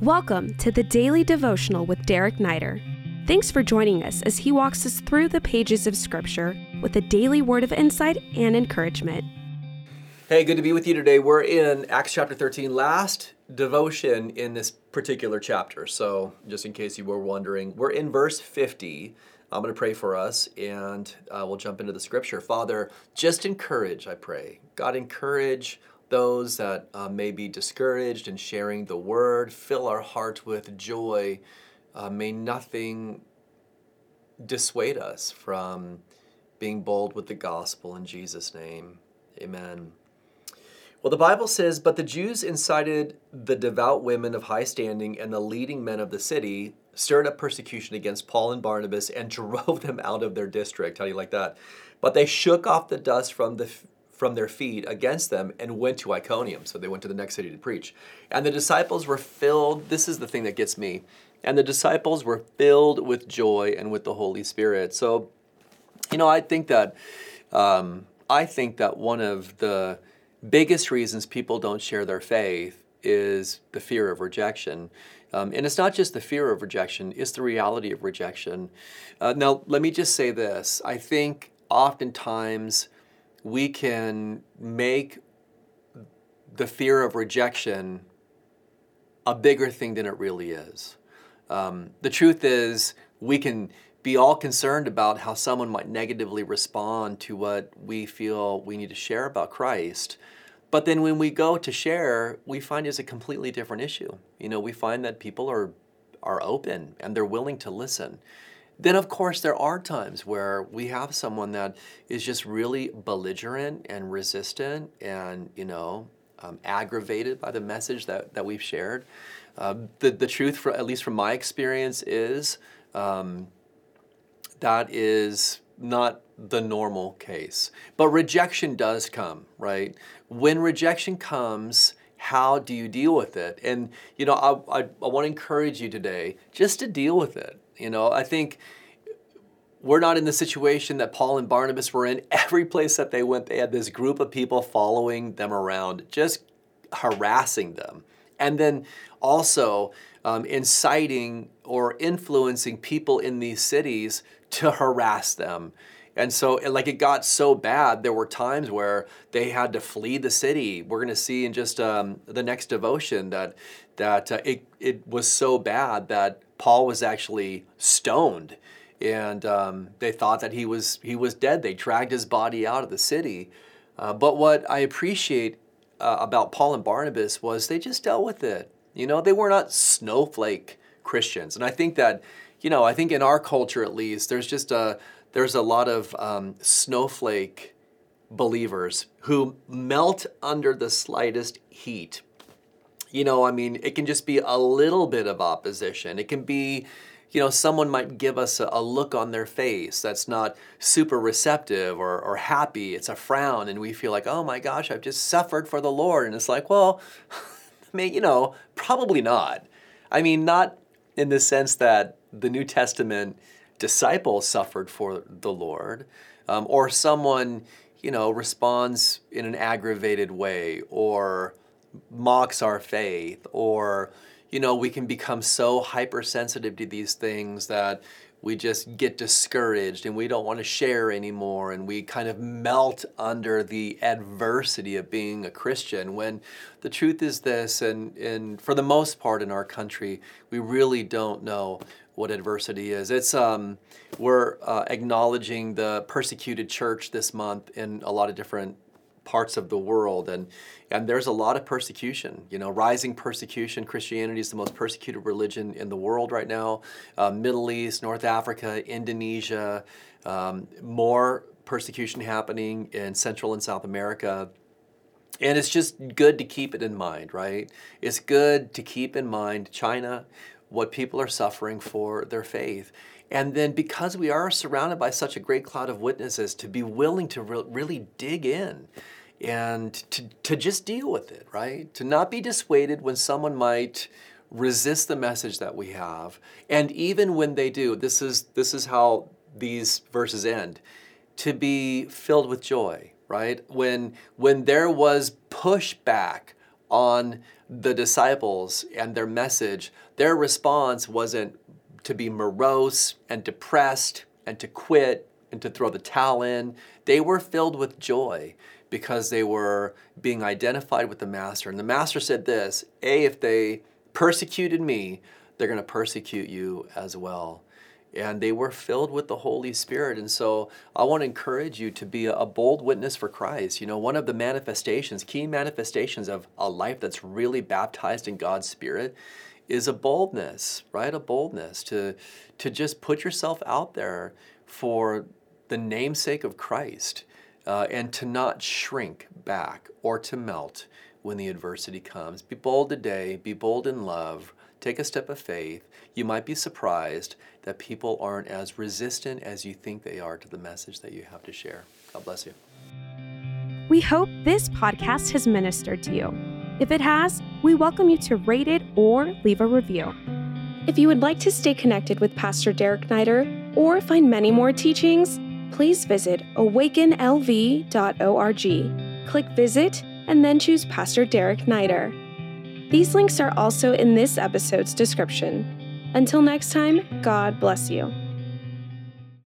Welcome to the Daily Devotional with Derek Neider. Thanks for joining us as he walks us through the pages of Scripture with a daily word of insight and encouragement. Hey, good to be with you today. We're in Acts chapter 13, last devotion in this particular chapter. So, just in case you were wondering, we're in verse 50. I'm going to pray for us and uh, we'll jump into the scripture. Father, just encourage, I pray. God, encourage those that uh, may be discouraged in sharing the word. Fill our heart with joy. Uh, may nothing dissuade us from being bold with the gospel in Jesus' name. Amen. Well, the Bible says, But the Jews incited the devout women of high standing and the leading men of the city, stirred up persecution against Paul and Barnabas, and drove them out of their district. How do you like that? But they shook off the dust from the from their feet against them and went to Iconium. So they went to the next city to preach. And the disciples were filled, this is the thing that gets me. And the disciples were filled with joy and with the Holy Spirit. So, you know, I think that um, I think that one of the biggest reasons people don't share their faith is the fear of rejection. Um, and it's not just the fear of rejection, it's the reality of rejection. Uh, now, let me just say this I think oftentimes we can make the fear of rejection a bigger thing than it really is. Um, the truth is, we can be all concerned about how someone might negatively respond to what we feel we need to share about Christ. But then when we go to share, we find it's a completely different issue. You know, we find that people are are open and they're willing to listen. Then, of course, there are times where we have someone that is just really belligerent and resistant and, you know, um, aggravated by the message that, that we've shared. Uh, the, the truth, for, at least from my experience, is um, that is not the normal case. But rejection does come, right? When rejection comes, how do you deal with it? And, you know, I, I, I want to encourage you today just to deal with it. You know, I think we're not in the situation that Paul and Barnabas were in. Every place that they went, they had this group of people following them around, just harassing them. And then also um, inciting or influencing people in these cities to harass them. And so, like, it got so bad, there were times where they had to flee the city. We're going to see in just um, the next devotion that, that uh, it, it was so bad that Paul was actually stoned, and um, they thought that he was he was dead. They dragged his body out of the city. Uh, but what I appreciate uh, about Paul and Barnabas was they just dealt with it. You know, they were not snowflake Christians, and I think that you know I think in our culture at least there's just a there's a lot of um, snowflake believers who melt under the slightest heat you know, I mean, it can just be a little bit of opposition. It can be, you know, someone might give us a, a look on their face that's not super receptive or, or happy. It's a frown, and we feel like, oh my gosh, I've just suffered for the Lord. And it's like, well, I mean, you know, probably not. I mean, not in the sense that the New Testament disciples suffered for the Lord, um, or someone, you know, responds in an aggravated way or mocks our faith or you know we can become so hypersensitive to these things that we just get discouraged and we don't want to share anymore and we kind of melt under the adversity of being a christian when the truth is this and, and for the most part in our country we really don't know what adversity is. It's um, we're uh, acknowledging the persecuted church this month in a lot of different parts of the world and and there's a lot of persecution. You know rising persecution christianity is the most persecuted religion in the world right now. Uh, middle east north africa indonesia um, more persecution happening in central and south america. And it's just good to keep it in mind right? It's good to keep in mind china what people are suffering for their faith. And then because we are surrounded by such a great cloud of witnesses to be willing to re- really dig in and to, to just deal with it, right? To not be dissuaded when someone might resist the message that we have. And even when they do, this is this is how these verses end. To be filled with joy, right? When when there was pushback on the disciples and their message, their response wasn't to be morose and depressed and to quit and to throw the towel in. They were filled with joy because they were being identified with the Master. And the Master said this A, if they persecuted me, they're going to persecute you as well. And they were filled with the Holy Spirit. And so I want to encourage you to be a bold witness for Christ. You know, one of the manifestations, key manifestations of a life that's really baptized in God's Spirit is a boldness, right? A boldness to, to just put yourself out there for the namesake of Christ uh, and to not shrink back or to melt when the adversity comes. Be bold today, be bold in love, take a step of faith. You might be surprised that people aren't as resistant as you think they are to the message that you have to share. God bless you. We hope this podcast has ministered to you. If it has, we welcome you to rate it or leave a review. If you would like to stay connected with Pastor Derek Neider or find many more teachings, please visit awakenlv.org. Click Visit and then choose Pastor Derek Neider. These links are also in this episode's description. Until next time, God bless you.